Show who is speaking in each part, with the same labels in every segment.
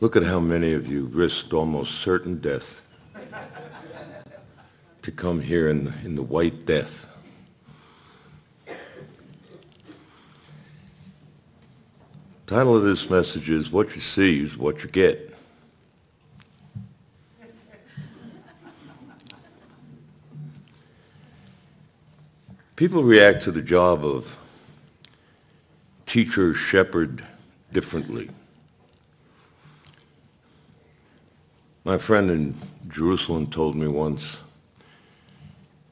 Speaker 1: Look at how many of you risked almost certain death to come here in, in the white death. Title of this message is What You See is What You Get. People react to the job of teacher, shepherd differently. My friend in Jerusalem told me once,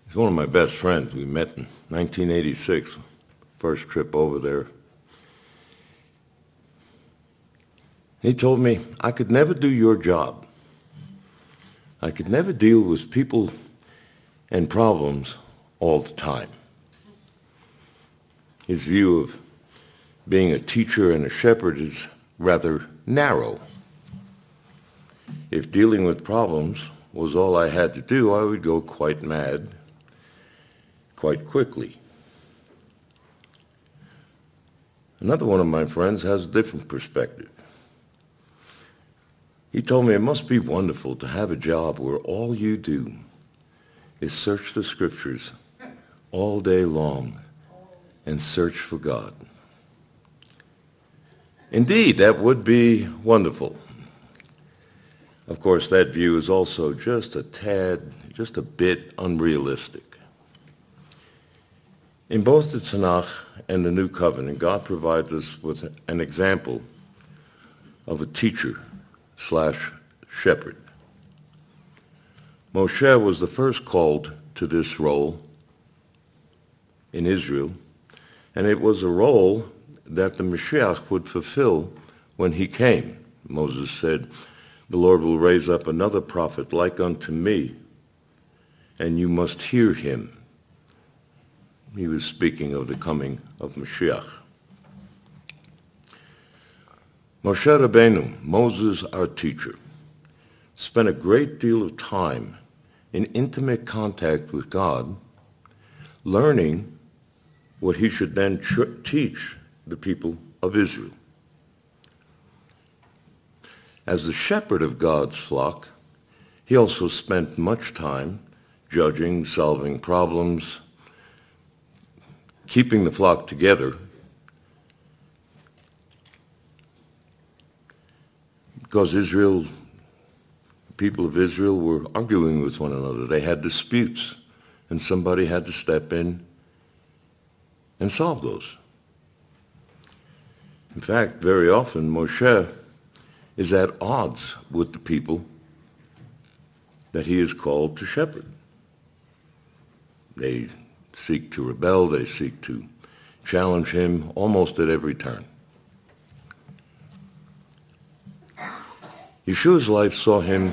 Speaker 1: he's one of my best friends. We met in 1986, first trip over there. He told me, I could never do your job. I could never deal with people and problems all the time. His view of being a teacher and a shepherd is rather narrow. If dealing with problems was all I had to do, I would go quite mad quite quickly. Another one of my friends has a different perspective. He told me it must be wonderful to have a job where all you do is search the scriptures all day long and search for God. Indeed, that would be wonderful. Of course, that view is also just a tad, just a bit unrealistic. In both the Tanakh and the New Covenant, God provides us with an example of a teacher slash shepherd. Moshe was the first called to this role in Israel, and it was a role that the Mashiach would fulfill when he came. Moses said, the Lord will raise up another prophet like unto me, and you must hear him. He was speaking of the coming of Mashiach. Moshe Rabbeinu, Moses our teacher, spent a great deal of time in intimate contact with God, learning what he should then teach the people of Israel. As the shepherd of God's flock, he also spent much time judging, solving problems, keeping the flock together because Israel, the people of Israel were arguing with one another. They had disputes, and somebody had to step in and solve those. In fact, very often Moshe is at odds with the people that he is called to shepherd. They seek to rebel, they seek to challenge him almost at every turn. Yeshua's life saw him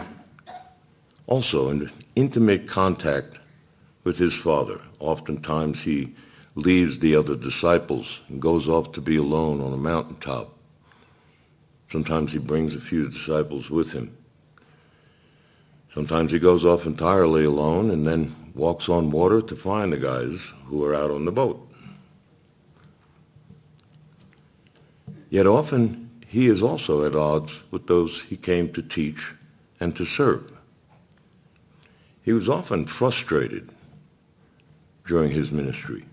Speaker 1: also in intimate contact with his father. Oftentimes he leaves the other disciples and goes off to be alone on a mountaintop. Sometimes he brings a few disciples with him. Sometimes he goes off entirely alone and then walks on water to find the guys who are out on the boat. Yet often he is also at odds with those he came to teach and to serve. He was often frustrated during his ministry.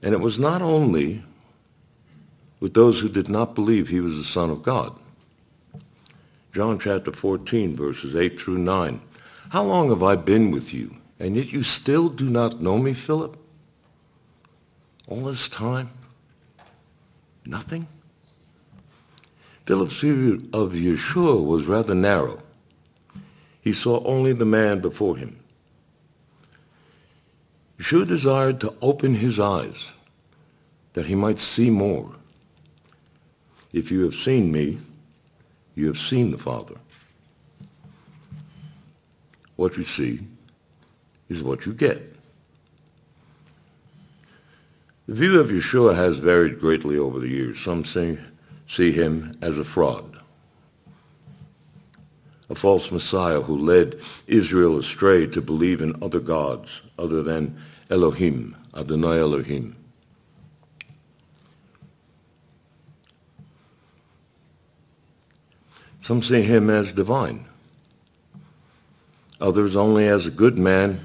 Speaker 1: And it was not only with those who did not believe he was the Son of God. John chapter 14, verses 8 through 9. How long have I been with you, and yet you still do not know me, Philip? All this time? Nothing? Philip's view of Yeshua was rather narrow. He saw only the man before him. Yeshua desired to open his eyes that he might see more. If you have seen me, you have seen the Father. What you see is what you get. The view of Yeshua has varied greatly over the years. Some say see him as a fraud, a false Messiah who led Israel astray to believe in other gods other than Elohim, Adonai Elohim. Some see him as divine. Others only as a good man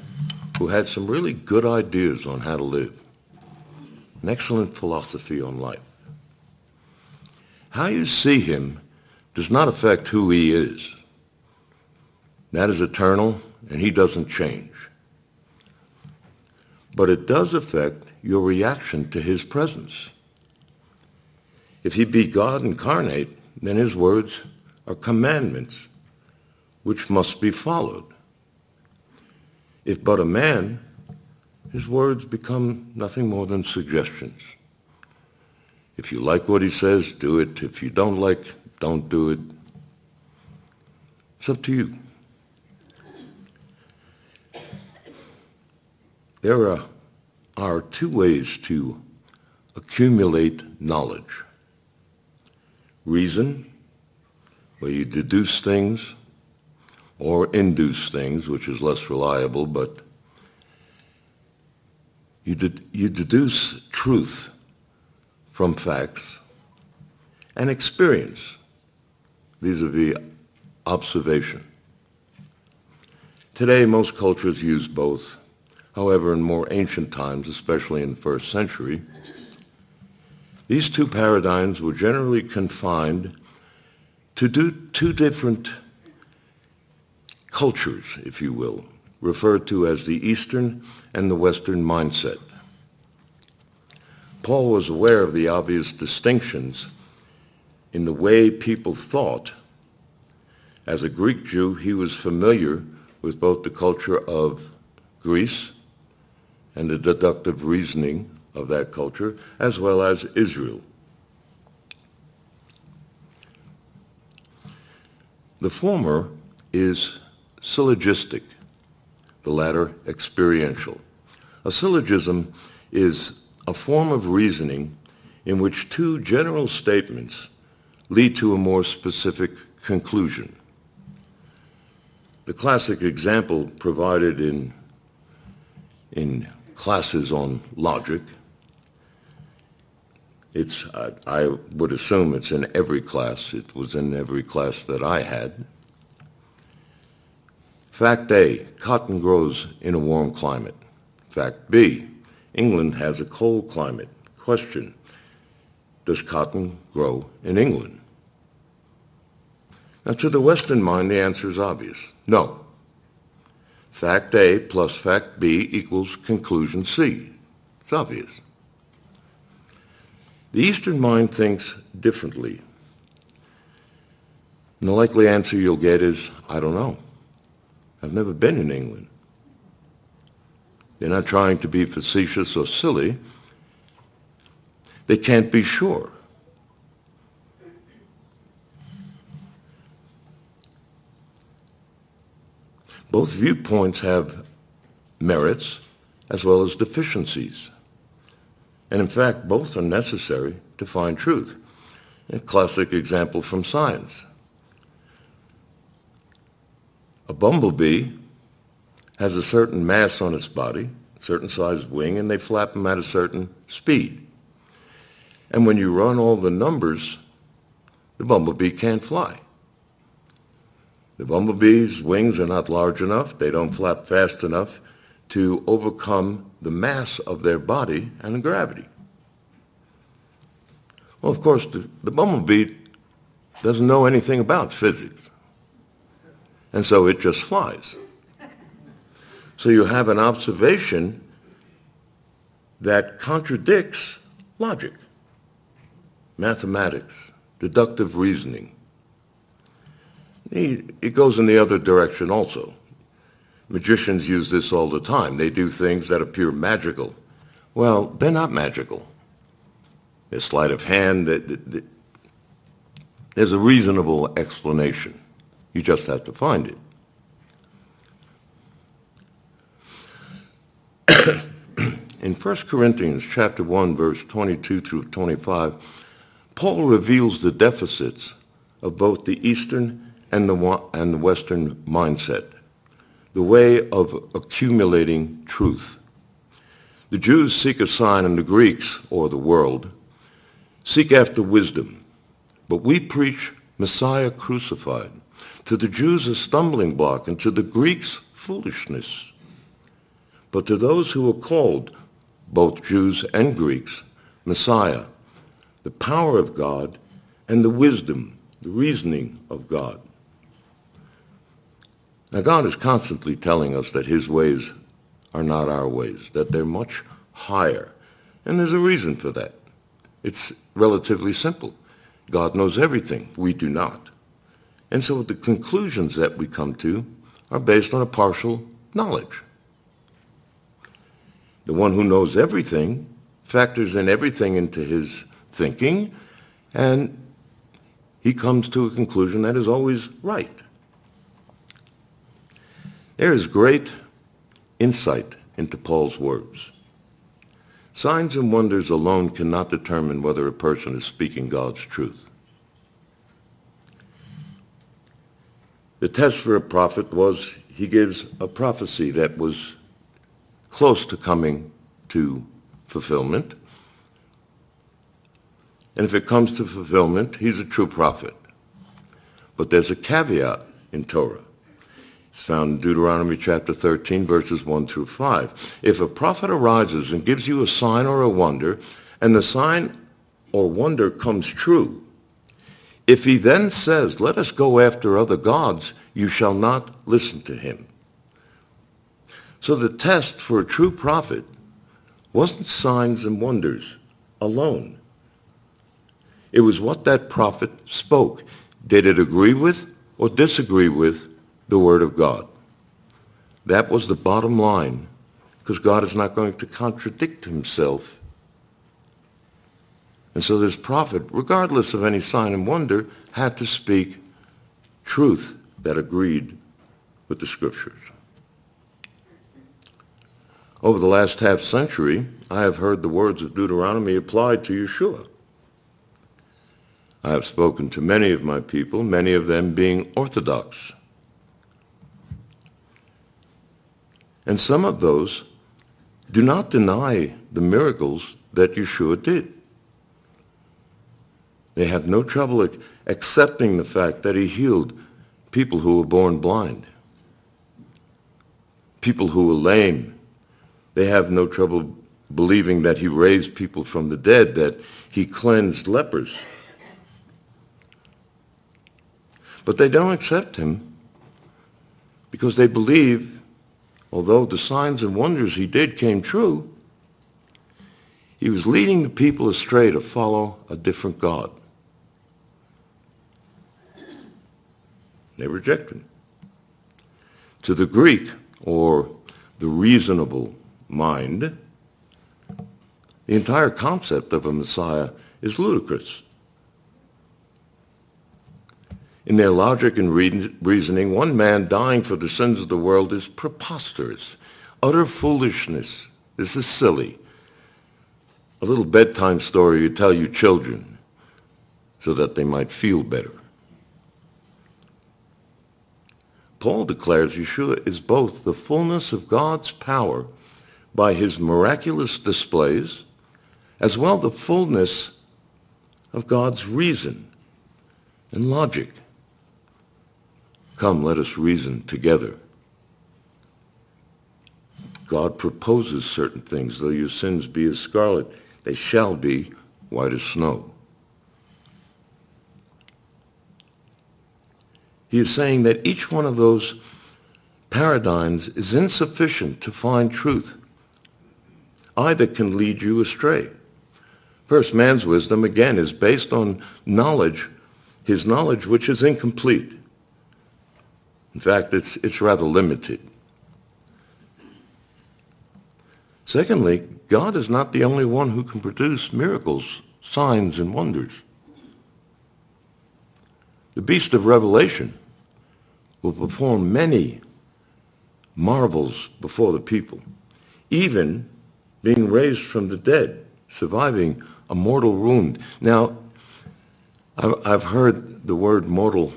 Speaker 1: who had some really good ideas on how to live. An excellent philosophy on life. How you see him does not affect who he is. That is eternal, and he doesn't change. But it does affect your reaction to his presence. If he be God incarnate, then his words are commandments which must be followed. If but a man, his words become nothing more than suggestions. If you like what he says, do it. If you don't like, don't do it. It's up to you. There are, are two ways to accumulate knowledge. Reason, where you deduce things, or induce things, which is less reliable, but you, you deduce truth from facts and experience vis-a-vis observation. Today, most cultures use both. However, in more ancient times, especially in the first century, these two paradigms were generally confined to do two different cultures, if you will, referred to as the Eastern and the Western mindset. Paul was aware of the obvious distinctions in the way people thought. As a Greek Jew, he was familiar with both the culture of Greece and the deductive reasoning of that culture, as well as Israel. The former is syllogistic, the latter experiential. A syllogism is a form of reasoning in which two general statements lead to a more specific conclusion. The classic example provided in, in classes on logic, it's, I, I would assume it's in every class. It was in every class that I had. Fact A, cotton grows in a warm climate. Fact B, England has a cold climate. Question, does cotton grow in England? Now, to the Western mind, the answer is obvious. No. Fact A plus fact B equals conclusion C. It's obvious. The Eastern mind thinks differently. And the likely answer you'll get is, I don't know. I've never been in England. They're not trying to be facetious or silly. They can't be sure. Both viewpoints have merits as well as deficiencies. And in fact, both are necessary to find truth. A classic example from science. A bumblebee has a certain mass on its body, a certain size wing, and they flap them at a certain speed. And when you run all the numbers, the bumblebee can't fly. The bumblebee's wings are not large enough. They don't flap fast enough to overcome the mass of their body and the gravity. Well, of course, the, the bumblebee doesn't know anything about physics. And so it just flies. So you have an observation that contradicts logic, mathematics, deductive reasoning. It goes in the other direction also. Magicians use this all the time. They do things that appear magical. Well, they're not magical. A sleight of hand, there's a reasonable explanation. You just have to find it. in 1 Corinthians chapter 1 verse 22 through 25, Paul reveals the deficits of both the Eastern and the, and the Western mindset, the way of accumulating truth. The Jews seek a sign and the Greeks, or the world, seek after wisdom. But we preach Messiah crucified, to the Jews a stumbling block, and to the Greeks foolishness. But to those who are called, both Jews and Greeks, Messiah, the power of God, and the wisdom, the reasoning of God. Now God is constantly telling us that his ways are not our ways, that they're much higher. And there's a reason for that. It's relatively simple. God knows everything. We do not. And so the conclusions that we come to are based on a partial knowledge. The one who knows everything factors in everything into his thinking, and he comes to a conclusion that is always right. There is great insight into Paul's words. Signs and wonders alone cannot determine whether a person is speaking God's truth. The test for a prophet was he gives a prophecy that was close to coming to fulfillment. And if it comes to fulfillment, he's a true prophet. But there's a caveat in Torah. It's found in Deuteronomy chapter 13, verses 1 through 5. If a prophet arises and gives you a sign or a wonder, and the sign or wonder comes true, if he then says, let us go after other gods, you shall not listen to him. So the test for a true prophet wasn't signs and wonders alone. It was what that prophet spoke. Did it agree with or disagree with the Word of God. That was the bottom line, because God is not going to contradict himself. And so this prophet, regardless of any sign and wonder, had to speak truth that agreed with the scriptures. Over the last half century, I have heard the words of Deuteronomy applied to Yeshua. I have spoken to many of my people, many of them being Orthodox. And some of those do not deny the miracles that Yeshua did. They have no trouble accepting the fact that he healed people who were born blind, people who were lame. They have no trouble believing that he raised people from the dead, that he cleansed lepers. But they don't accept him because they believe although the signs and wonders he did came true, he was leading the people astray to follow a different God. They rejected him. To the Greek, or the reasonable mind, the entire concept of a Messiah is ludicrous. In their logic and reasoning, one man dying for the sins of the world is preposterous, utter foolishness. This is silly. A little bedtime story you tell your children so that they might feel better. Paul declares Yeshua is both the fullness of God's power by his miraculous displays, as well the fullness of God's reason and logic. Come, let us reason together. God proposes certain things. Though your sins be as scarlet, they shall be white as snow. He is saying that each one of those paradigms is insufficient to find truth. Either can lead you astray. First, man's wisdom, again, is based on knowledge, his knowledge which is incomplete. In fact, it's, it's rather limited. Secondly, God is not the only one who can produce miracles, signs, and wonders. The beast of Revelation will perform many marvels before the people, even being raised from the dead, surviving a mortal wound. Now, I've heard the word mortal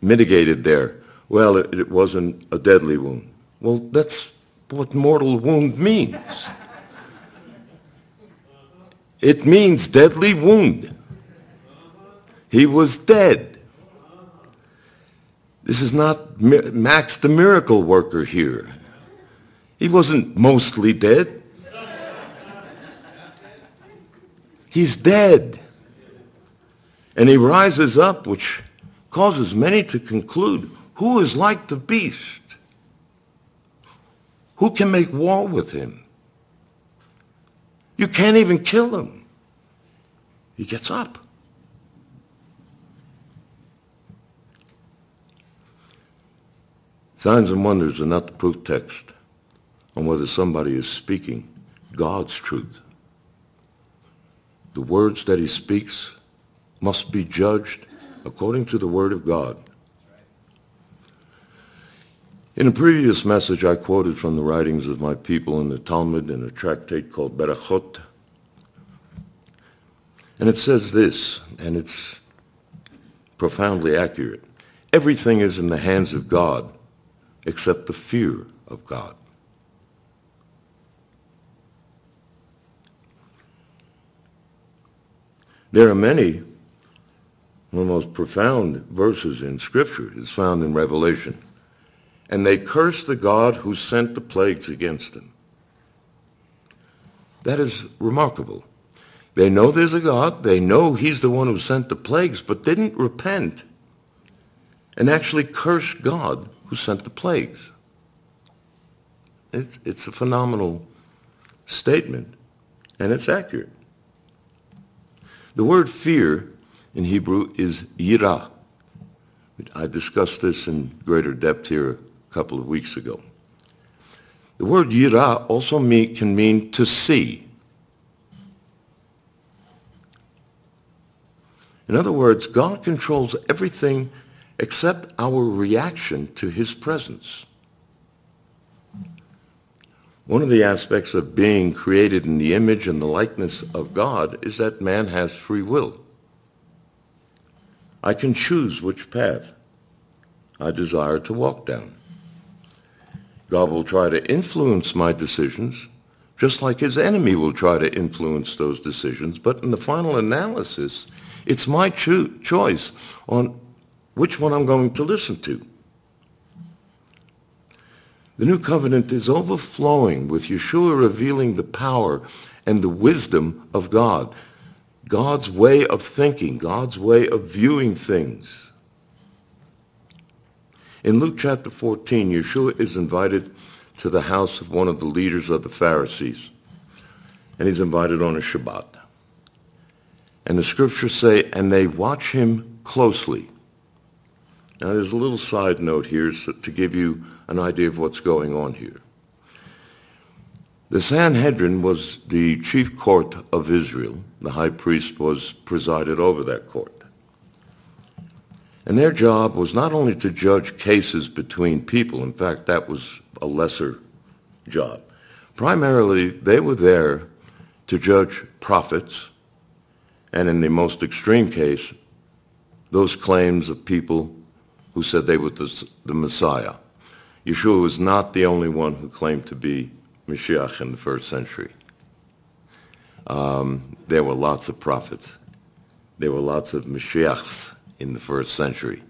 Speaker 1: mitigated there well, it, it wasn't a deadly wound. Well, that's what mortal wound means. It means deadly wound. He was dead This is not Max the miracle worker here. He wasn't mostly dead. He's dead. And he rises up, which causes many to conclude, who is like the beast? Who can make war with him? You can't even kill him. He gets up. Signs and wonders are not the proof text on whether somebody is speaking God's truth. The words that he speaks must be judged according to the word of God. In a previous message, I quoted from the writings of my people in the Talmud in a tractate called Berachot. And it says this, and it's profoundly accurate. Everything is in the hands of God except the fear of God. There are many, one of the most profound verses in Scripture is found in Revelation. And they cursed the God who sent the plagues against them. That is remarkable. They know there's a God. They know he's the one who sent the plagues, but didn't repent and actually curse God who sent the plagues. It's, it's a phenomenal statement, and it's accurate. The word fear in Hebrew is yirah. I discussed this in greater depth here a couple of weeks ago. The word yirah also mean, can mean to see. In other words, God controls everything except our reaction to his presence. One of the aspects of being created in the image and the likeness of God is that man has free will. I can choose which path I desire to walk down. God will try to influence my decisions, just like his enemy will try to influence those decisions. But in the final analysis, it's my cho- choice on which one I'm going to listen to. The new covenant is overflowing with Yeshua revealing the power and the wisdom of God, God's way of thinking, God's way of viewing things. In Luke chapter 14, Yeshua is invited to the house of one of the leaders of the Pharisees, and he's invited on a Shabbat. And the scriptures say, and they watch him closely. Now, there's a little side note here to give you an idea of what's going on here. The Sanhedrin was the chief court of Israel. The high priest was presided over that court. And their job was not only to judge cases between people, in fact, that was a lesser job. Primarily, they were there to judge prophets, and in the most extreme case, those claims of people who said they were the, the Messiah. Yeshua was not the only one who claimed to be Mashiach in the first century. Um, there were lots of prophets. There were lots of Mashiachs in the first century.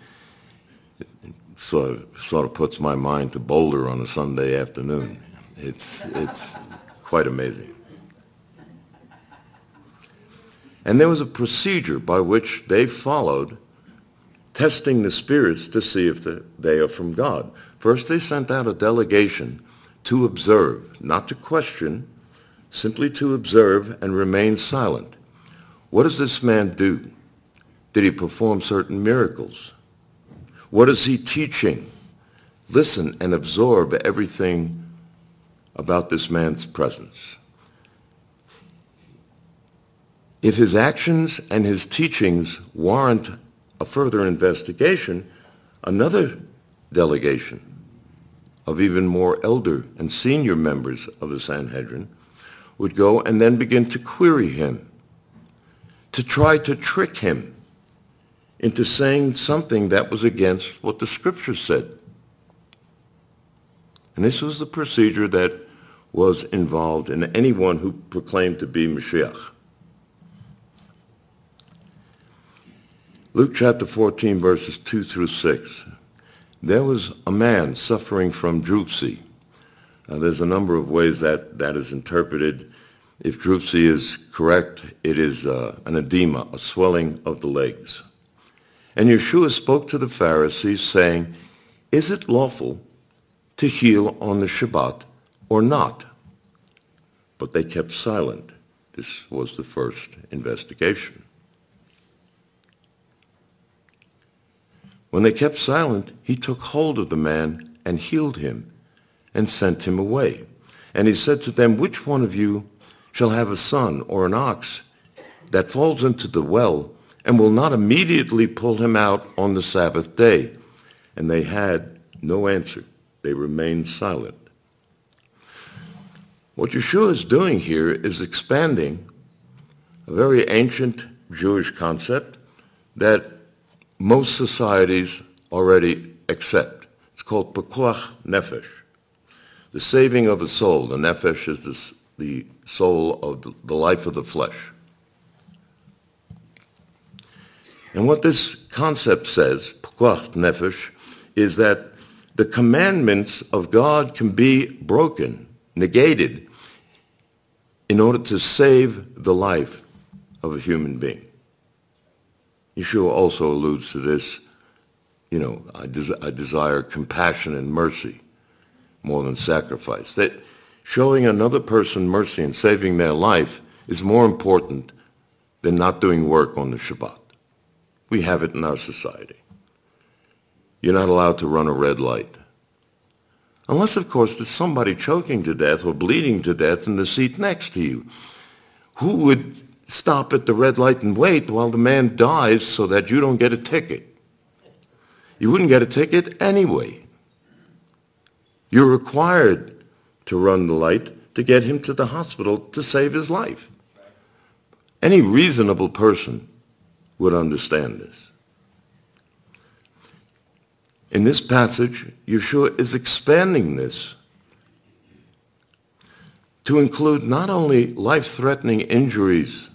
Speaker 1: It sort of, sort of puts my mind to Boulder on a Sunday afternoon. It's, it's quite amazing. And there was a procedure by which they followed testing the spirits to see if the, they are from God. First, they sent out a delegation to observe, not to question, simply to observe and remain silent. What does this man do? Did he perform certain miracles? What is he teaching? Listen and absorb everything about this man's presence. If his actions and his teachings warrant a further investigation, another delegation of even more elder and senior members of the Sanhedrin would go and then begin to query him, to try to trick him into saying something that was against what the scripture said. And this was the procedure that was involved in anyone who proclaimed to be Mashiach. Luke chapter 14, verses 2 through 6. there was a man suffering from dropsy. Uh, there's a number of ways that that is interpreted. If dropsy is correct, it is uh, an edema, a swelling of the legs. And Yeshua spoke to the Pharisees, saying, Is it lawful to heal on the Shabbat or not? But they kept silent. This was the first investigation. When they kept silent, he took hold of the man and healed him and sent him away. And he said to them, Which one of you shall have a son or an ox that falls into the well and will not immediately pull him out on the Sabbath day? And they had no answer. They remained silent. What Yeshua is doing here is expanding a very ancient Jewish concept that most societies already accept. It's called pekuach nefesh, the saving of a soul. The nefesh is the, soul of the life of the flesh. And what this concept says, pekuach nefesh, is that the commandments of God can be broken, negated, in order to save the life of a human being. Yeshua also alludes to this, you know, I, des- I desire compassion and mercy more than sacrifice. That showing another person mercy and saving their life is more important than not doing work on the Shabbat. We have it in our society. You're not allowed to run a red light. Unless, of course, there's somebody choking to death or bleeding to death in the seat next to you. Who would stop at the red light and wait while the man dies so that you don't get a ticket. You wouldn't get a ticket anyway. You're required to run the light to get him to the hospital to save his life. Any reasonable person would understand this. In this passage, Yeshua is expanding this to include not only life-threatening injuries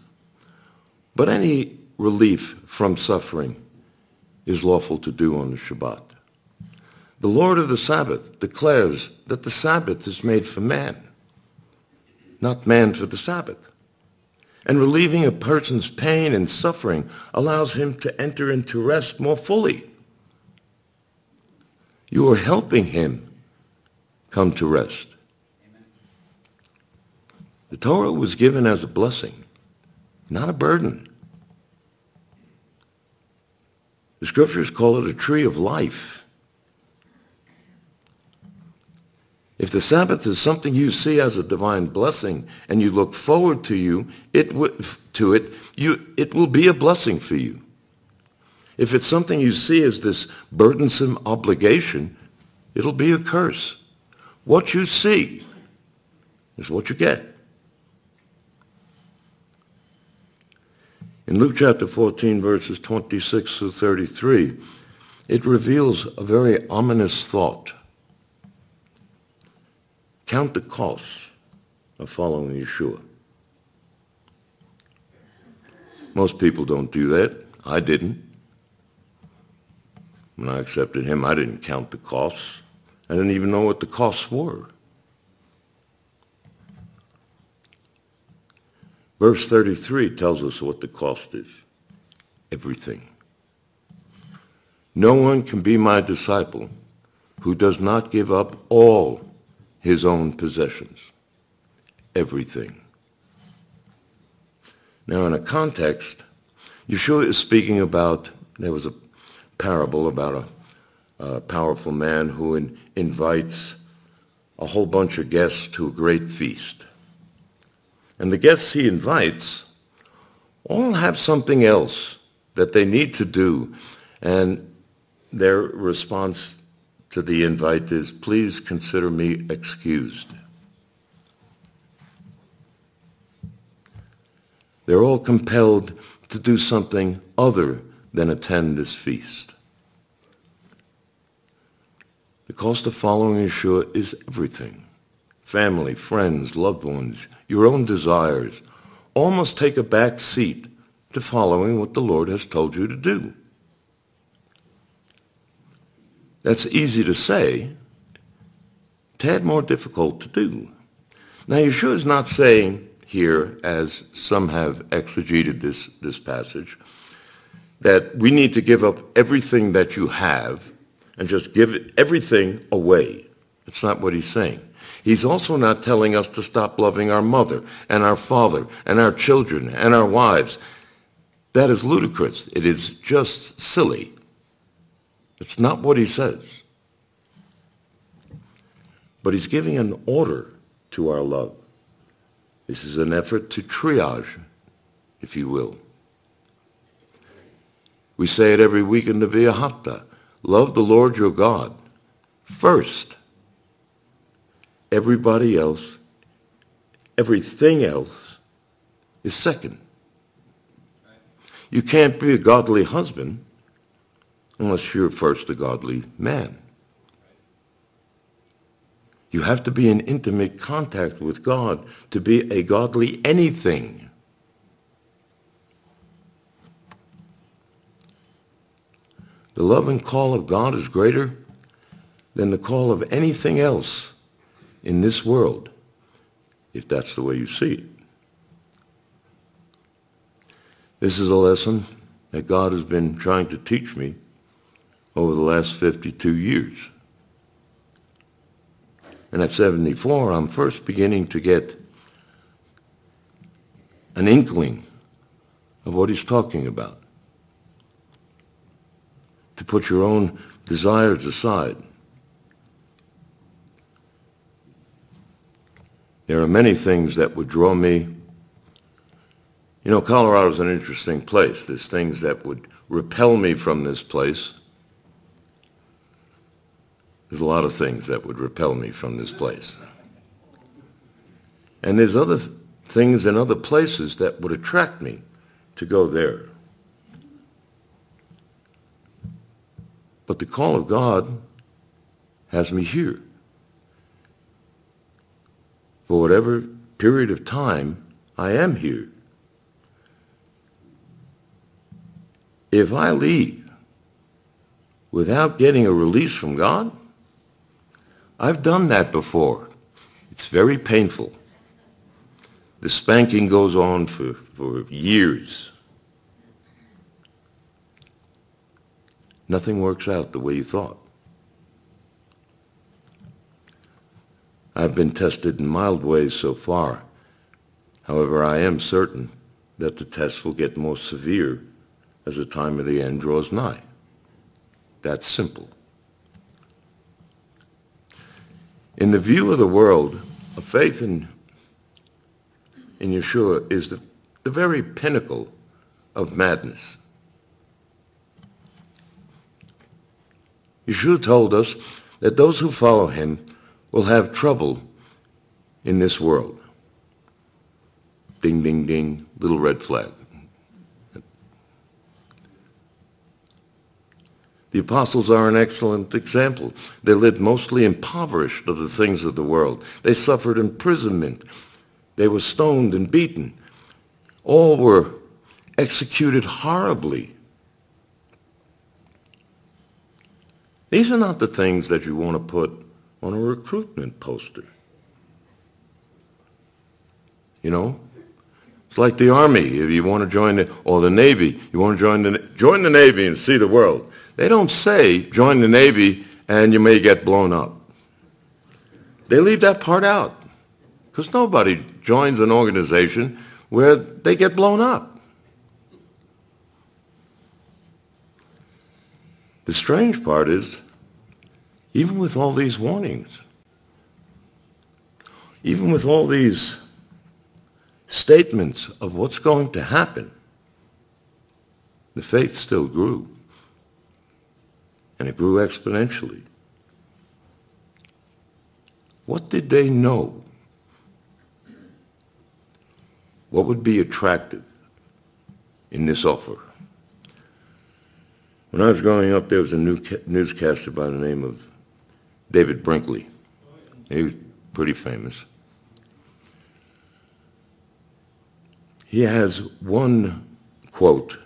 Speaker 1: but any relief from suffering is lawful to do on the Shabbat. The Lord of the Sabbath declares that the Sabbath is made for man, not man for the Sabbath. And relieving a person's pain and suffering allows him to enter into rest more fully. You are helping him come to rest. The Torah was given as a blessing, not a burden. The scriptures call it a tree of life. If the Sabbath is something you see as a divine blessing and you look forward to you, it w- to it, you, it will be a blessing for you. If it's something you see as this burdensome obligation, it'll be a curse. What you see is what you get. In Luke chapter 14, verses 26 through 33, it reveals a very ominous thought. Count the costs of following Yeshua. Most people don't do that. I didn't. When I accepted him, I didn't count the costs. I didn't even know what the costs were. Verse 33 tells us what the cost is. Everything. No one can be my disciple who does not give up all his own possessions. Everything. Now, in a context, Yeshua is speaking about, there was a parable about a, a powerful man who in, invites a whole bunch of guests to a great feast. And the guests he invites all have something else that they need to do. And their response to the invite is, please consider me excused. They're all compelled to do something other than attend this feast. The cost of following Yeshua is everything. Family, friends, loved ones, your own desires, all must take a back seat to following what the Lord has told you to do. That's easy to say, tad more difficult to do. Now, Yeshua is not saying here, as some have exegeted this, this passage, that we need to give up everything that you have and just give everything away. That's not what he's saying. He's also not telling us to stop loving our mother and our father and our children and our wives. That is ludicrous. It is just silly. It's not what he says. But he's giving an order to our love. This is an effort to triage, if you will. We say it every week in the V'ahavta. Love the Lord your God first. Everybody else, everything else is second. You can't be a godly husband unless you're first a godly man. You have to be in intimate contact with God to be a godly anything. The love and call of God is greater than the call of anything else in this world, if that's the way you see it. This is a lesson that God has been trying to teach me over the last 52 years. And at 74, I'm first beginning to get an inkling of what he's talking about. To put your own desires aside. There are many things that would draw me. You know, Colorado is an interesting place. There's things that would repel me from this place. There's a lot of things that would repel me from this place. And there's other th- things in other places that would attract me to go there. But the call of God has me here. For whatever period of time I am here. If I leave without getting a release from God, I've done that before. It's very painful. The spanking goes on for, for years. Nothing works out the way you thought. I've been tested in mild ways so far. However, I am certain that the test will get more severe as the time of the end draws nigh. That's simple. In the view of the world, a faith in, in Yeshua is the, the very pinnacle of madness. Yeshua told us that those who follow him will have trouble in this world. Ding, ding, ding, little red flag. The apostles are an excellent example. They lived mostly impoverished of the things of the world. They suffered imprisonment. They were stoned and beaten. All were executed horribly. These are not the things that you want to put on a recruitment poster. You know? It's like the Army. If you want to join the, or the Navy, you want to join the, join the Navy and see the world. They don't say, join the Navy and you may get blown up. They leave that part out because nobody joins an organization where they get blown up. The strange part is, even with all these warnings, even with all these statements of what's going to happen, the faith still grew and it grew exponentially. What did they know? What would be attractive in this offer? When I was growing up, there was a new newscaster by the name of David Brinkley. He was pretty famous. He has one quote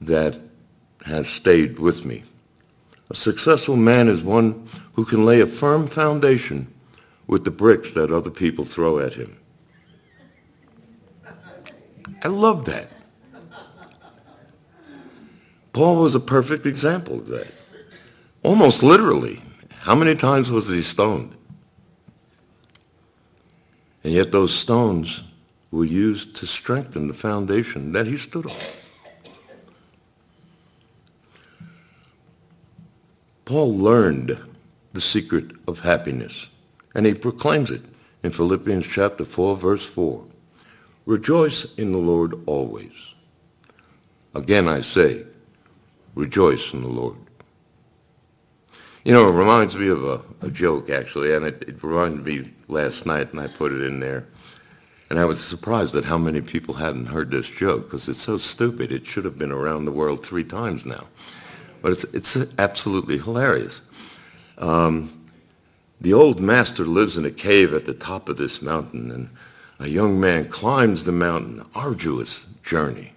Speaker 1: that has stayed with me. A successful man is one who can lay a firm foundation with the bricks that other people throw at him. I love that. Paul was a perfect example of that. Almost literally. How many times was he stoned? And yet those stones were used to strengthen the foundation that he stood on. Paul learned the secret of happiness, and he proclaims it in Philippians chapter 4, verse 4. Rejoice in the Lord always. Again I say, rejoice in the Lord. You know, it reminds me of a, a joke, actually, and it, it reminded me last night, and I put it in there. And I was surprised at how many people hadn't heard this joke, because it's so stupid. It should have been around the world three times now. But it's, it's absolutely hilarious. Um, the old master lives in a cave at the top of this mountain, and a young man climbs the mountain, arduous journey.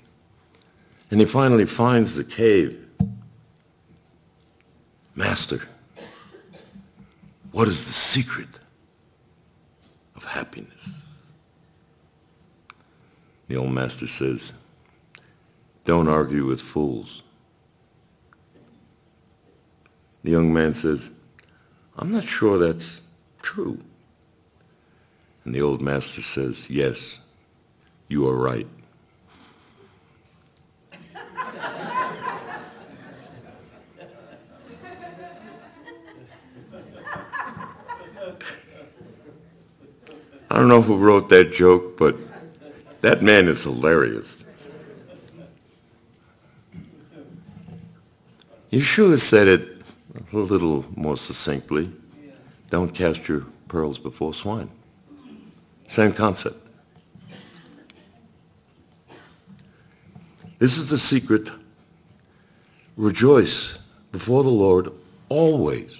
Speaker 1: And he finally finds the cave. Master, what is the secret of happiness? The old master says, don't argue with fools. The young man says, I'm not sure that's true. And the old master says, yes, you are right. I don't know who wrote that joke, but that man is hilarious. Yeshua said it a little more succinctly. Don't cast your pearls before swine. Same concept. This is the secret. Rejoice before the Lord always.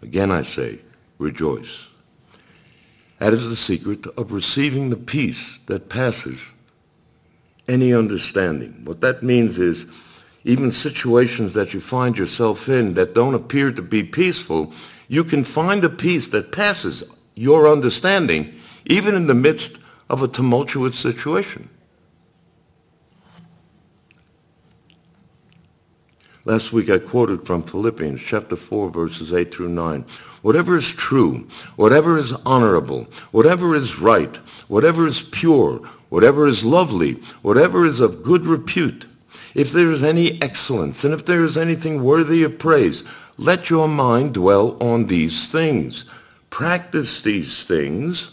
Speaker 1: Again I say, rejoice. That is the secret of receiving the peace that passes any understanding. What that means is even situations that you find yourself in that don't appear to be peaceful, you can find a peace that passes your understanding even in the midst of a tumultuous situation. Last week I quoted from Philippians chapter 4 verses 8 through 9. Whatever is true, whatever is honorable, whatever is right, whatever is pure, whatever is lovely, whatever is of good repute, if there is any excellence and if there is anything worthy of praise, let your mind dwell on these things. Practice these things,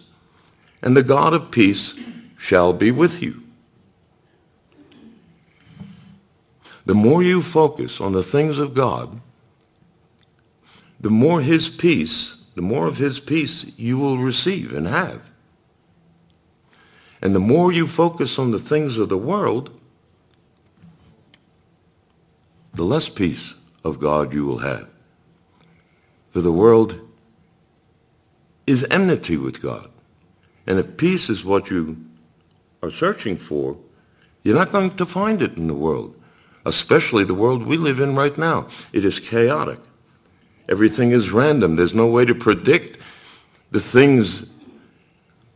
Speaker 1: and the God of peace shall be with you. The more you focus on the things of God, the more his peace, the more of his peace you will receive and have. And the more you focus on the things of the world, the less peace of God you will have. For the world is enmity with God. And if peace is what you are searching for, you're not going to find it in the world especially the world we live in right now. It is chaotic. Everything is random. There's no way to predict the things.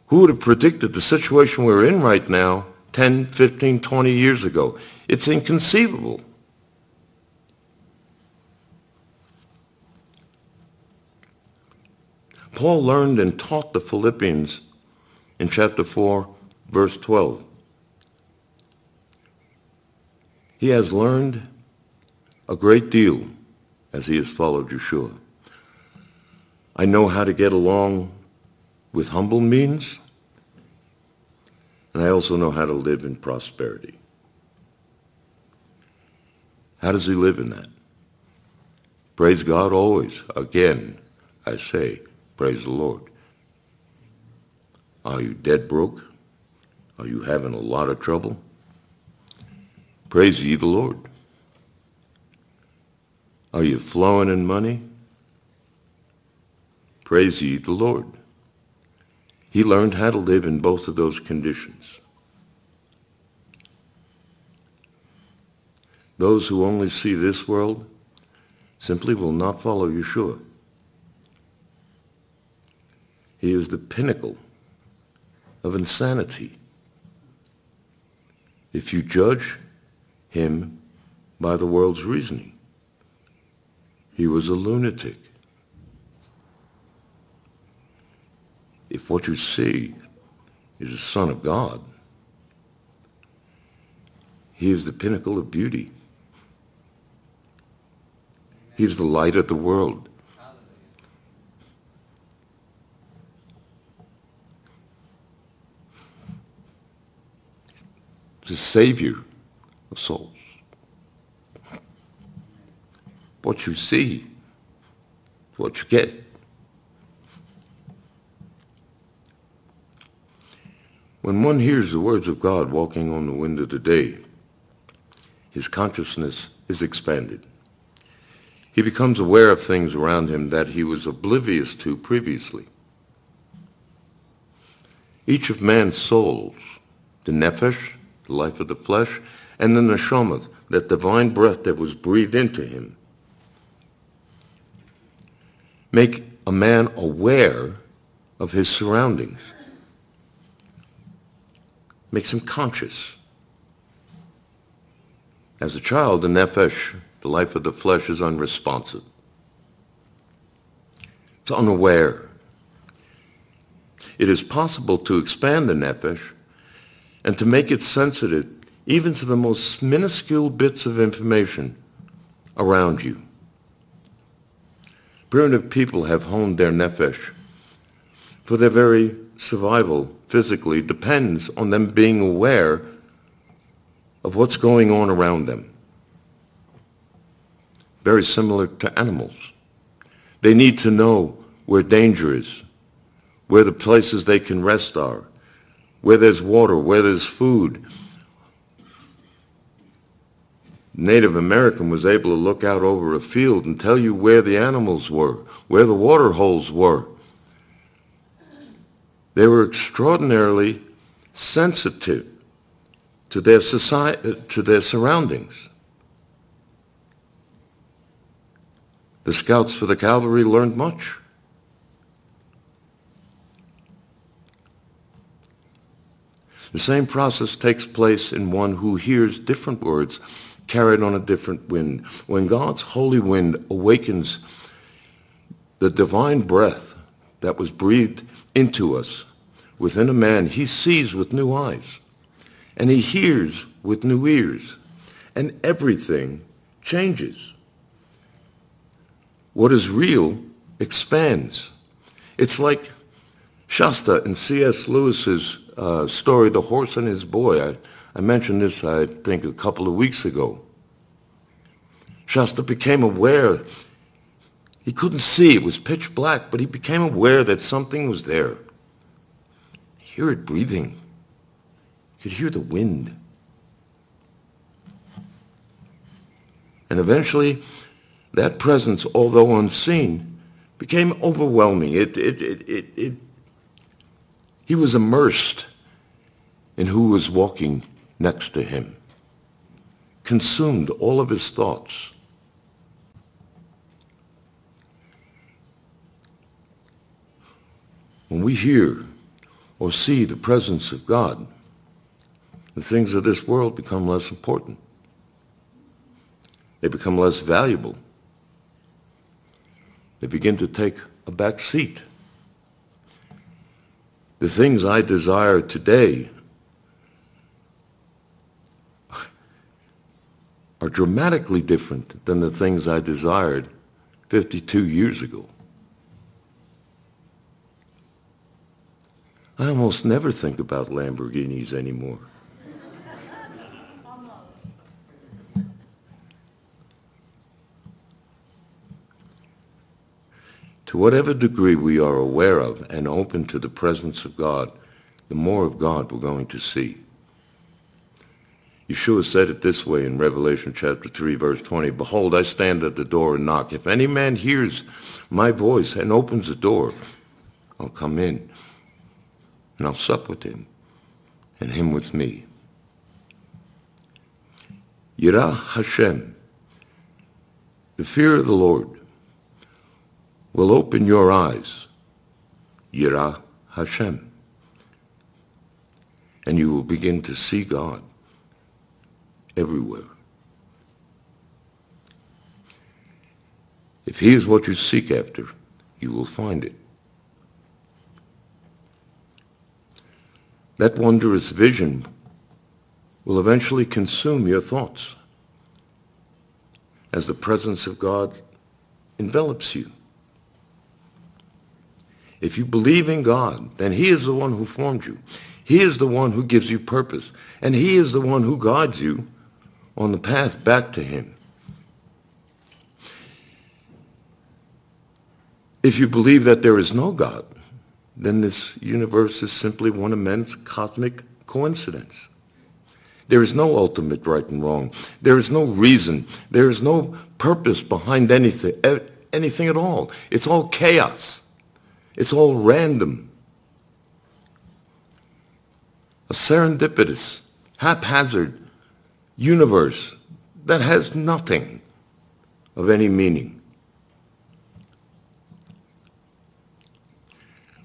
Speaker 1: Who would have predicted the situation we're in right now 10, 15, 20 years ago? It's inconceivable. Paul learned and taught the Philippians in chapter 4, verse 12. He has learned a great deal as he has followed Yeshua. I know how to get along with humble means, and I also know how to live in prosperity. How does he live in that? Praise God always. Again, I say, praise the Lord. Are you dead broke? Are you having a lot of trouble? Praise ye the Lord. Are you flowing in money? Praise ye the Lord. He learned how to live in both of those conditions. Those who only see this world simply will not follow Yeshua. He is the pinnacle of insanity. If you judge him by the world's reasoning, he was a lunatic. If what you see is the Son of God, he is the pinnacle of beauty. He is the light of the world. The Savior of souls. What you see, what you get. When one hears the words of God walking on the wind of the day, his consciousness is expanded. He becomes aware of things around him that he was oblivious to previously. Each of man's souls, the nephesh, the life of the flesh, and the neshama, that divine breath that was breathed into him, make a man aware of his surroundings makes him conscious. As a child, the nefesh, the life of the flesh, is unresponsive. It's unaware. It is possible to expand the nefesh and to make it sensitive even to the most minuscule bits of information around you. Primitive people have honed their nefesh for their very survival physically depends on them being aware of what's going on around them. Very similar to animals. They need to know where danger is, where the places they can rest are, where there's water, where there's food. Native American was able to look out over a field and tell you where the animals were, where the water holes were. They were extraordinarily sensitive to their society, to their surroundings. The scouts for the cavalry learned much. The same process takes place in one who hears different words carried on a different wind. When God's holy wind awakens the divine breath that was breathed into us within a man, he sees with new eyes and he hears with new ears and everything changes. What is real expands. It's like Shasta in C.S. Lewis's uh, story, The Horse and His Boy. I, I mentioned this, I think, a couple of weeks ago. Shasta became aware. He couldn't see. It was pitch black, but he became aware that something was there. Hear it breathing. You could hear the wind. And eventually, that presence, although unseen, became overwhelming. It, it, it, it, it, he was immersed in who was walking next to him, consumed all of his thoughts. When we hear or see the presence of God, the things of this world become less important. They become less valuable. They begin to take a back seat. The things I desire today are dramatically different than the things I desired 52 years ago. I almost never think about Lamborghinis anymore. To whatever degree we are aware of and open to the presence of God, the more of God we're going to see. Yeshua said it this way in Revelation chapter 3, verse 20, Behold, I stand at the door and knock. If any man hears my voice and opens the door, I'll come in and I'll sup with him, and him with me. Yirah Hashem The fear of the Lord will open your eyes, Yirah Hashem, and you will begin to see God everywhere. If he is what you seek after, you will find it. That wondrous vision will eventually consume your thoughts as the presence of God envelops you. If you believe in God, then he is the one who formed you. He is the one who gives you purpose. And he is the one who guides you on the path back to him. If you believe that there is no God, then this universe is simply one immense cosmic coincidence. There is no ultimate right and wrong. There is no reason. There is no purpose behind anything, anything at all. It's all chaos. It's all random. A serendipitous, haphazard universe that has nothing of any meaning.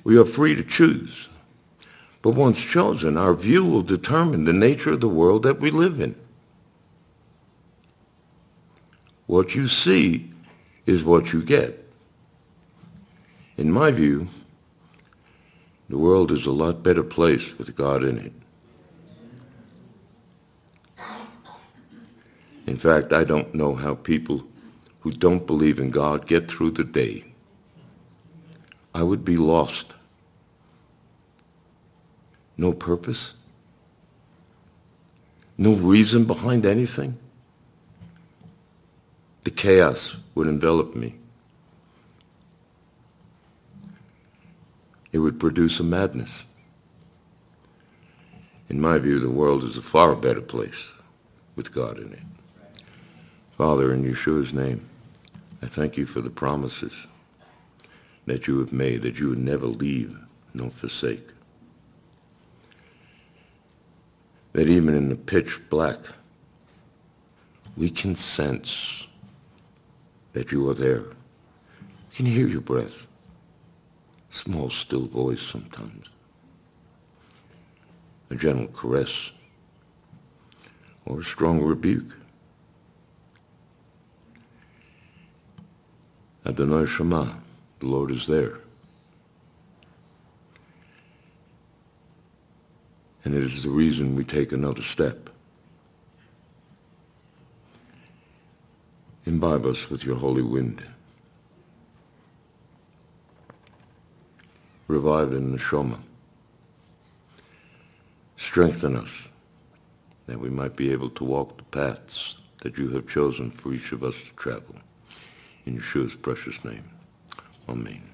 Speaker 1: We are free to choose. But once chosen, our view will determine the nature of the world that we live in. What you see is what you get. In my view, the world is a lot better place with God in it. In fact, I don't know how people who don't believe in God get through the day. I would be lost. No purpose? No reason behind anything? The chaos would envelop me. It would produce a madness. In my view, the world is a far better place with God in it. Father, in Yeshua's name, I thank you for the promises that you have made, that you would never leave nor forsake. That even in the pitch black, we can sense that you are there. We can hear your breath. Small, still voice sometimes. A gentle caress or a strong rebuke. Adonai Shammah, the Lord is there. And it is the reason we take another step. Imbibe us with your holy wind. Revive neshama. Strengthen us that we might be able to walk the paths that you have chosen for each of us to travel. In Yeshua's precious name. Amen.